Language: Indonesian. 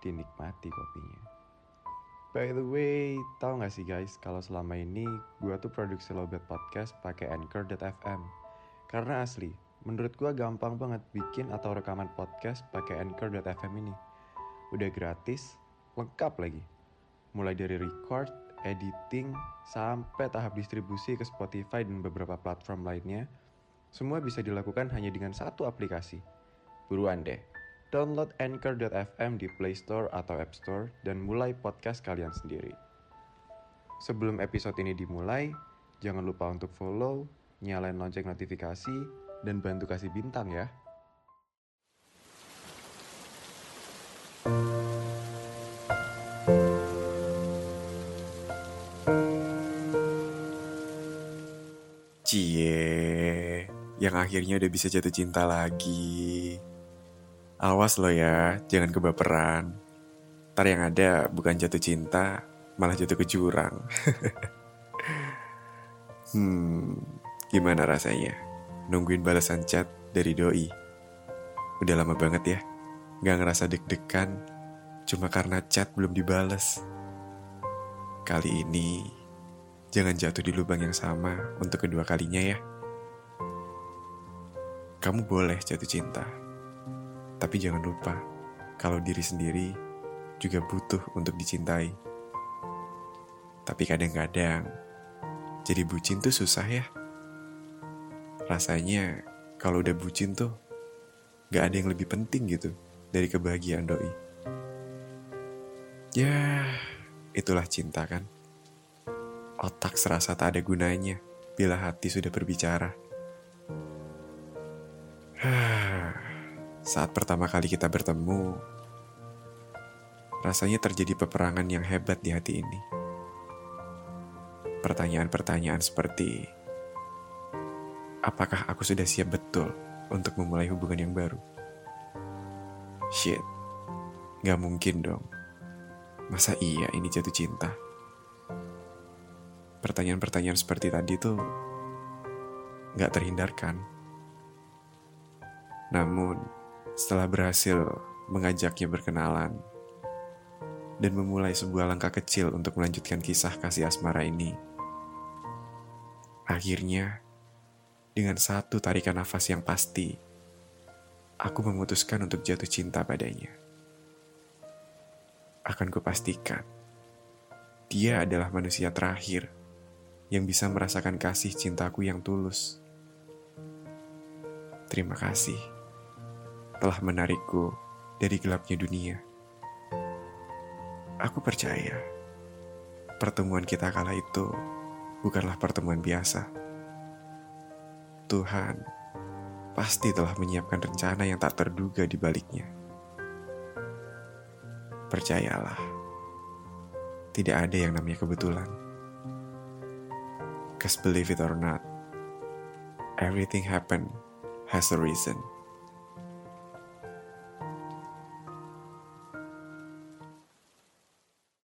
dinikmati kopinya. By the way, tahu nggak sih guys, kalau selama ini gue tuh produksi Lobet Podcast pakai Anchor.fm. Karena asli, menurut gue gampang banget bikin atau rekaman podcast pakai Anchor.fm ini. Udah gratis, lengkap lagi. Mulai dari record, editing, sampai tahap distribusi ke Spotify dan beberapa platform lainnya, semua bisa dilakukan hanya dengan satu aplikasi. Buruan deh, download Anchor.fm di Play Store atau App Store dan mulai podcast kalian sendiri. Sebelum episode ini dimulai, jangan lupa untuk follow, nyalain lonceng notifikasi, dan bantu kasih bintang ya. Cie, yang akhirnya udah bisa jatuh cinta lagi. Awas lo ya, jangan kebaperan. Ntar yang ada bukan jatuh cinta, malah jatuh ke jurang. hmm, gimana rasanya? Nungguin balasan chat dari doi. Udah lama banget ya, gak ngerasa deg-degan cuma karena chat belum dibales. Kali ini, jangan jatuh di lubang yang sama untuk kedua kalinya ya. Kamu boleh jatuh cinta, tapi jangan lupa kalau diri sendiri juga butuh untuk dicintai. Tapi kadang-kadang jadi bucin tuh susah ya. Rasanya kalau udah bucin tuh gak ada yang lebih penting gitu dari kebahagiaan doi. Ya, itulah cinta kan. Otak serasa tak ada gunanya bila hati sudah berbicara. Saat pertama kali kita bertemu, rasanya terjadi peperangan yang hebat di hati ini. Pertanyaan-pertanyaan seperti, apakah aku sudah siap betul untuk memulai hubungan yang baru? Shit, gak mungkin dong. Masa iya ini jatuh cinta? Pertanyaan-pertanyaan seperti tadi tuh gak terhindarkan. Namun, setelah berhasil mengajaknya berkenalan dan memulai sebuah langkah kecil untuk melanjutkan kisah kasih asmara ini, akhirnya dengan satu tarikan nafas yang pasti, aku memutuskan untuk jatuh cinta padanya. Akan kupastikan, dia adalah manusia terakhir yang bisa merasakan kasih cintaku yang tulus. Terima kasih telah menarikku dari gelapnya dunia. Aku percaya pertemuan kita kala itu bukanlah pertemuan biasa. Tuhan pasti telah menyiapkan rencana yang tak terduga di baliknya. Percayalah, tidak ada yang namanya kebetulan. Cause believe it or not, everything happen has a reason.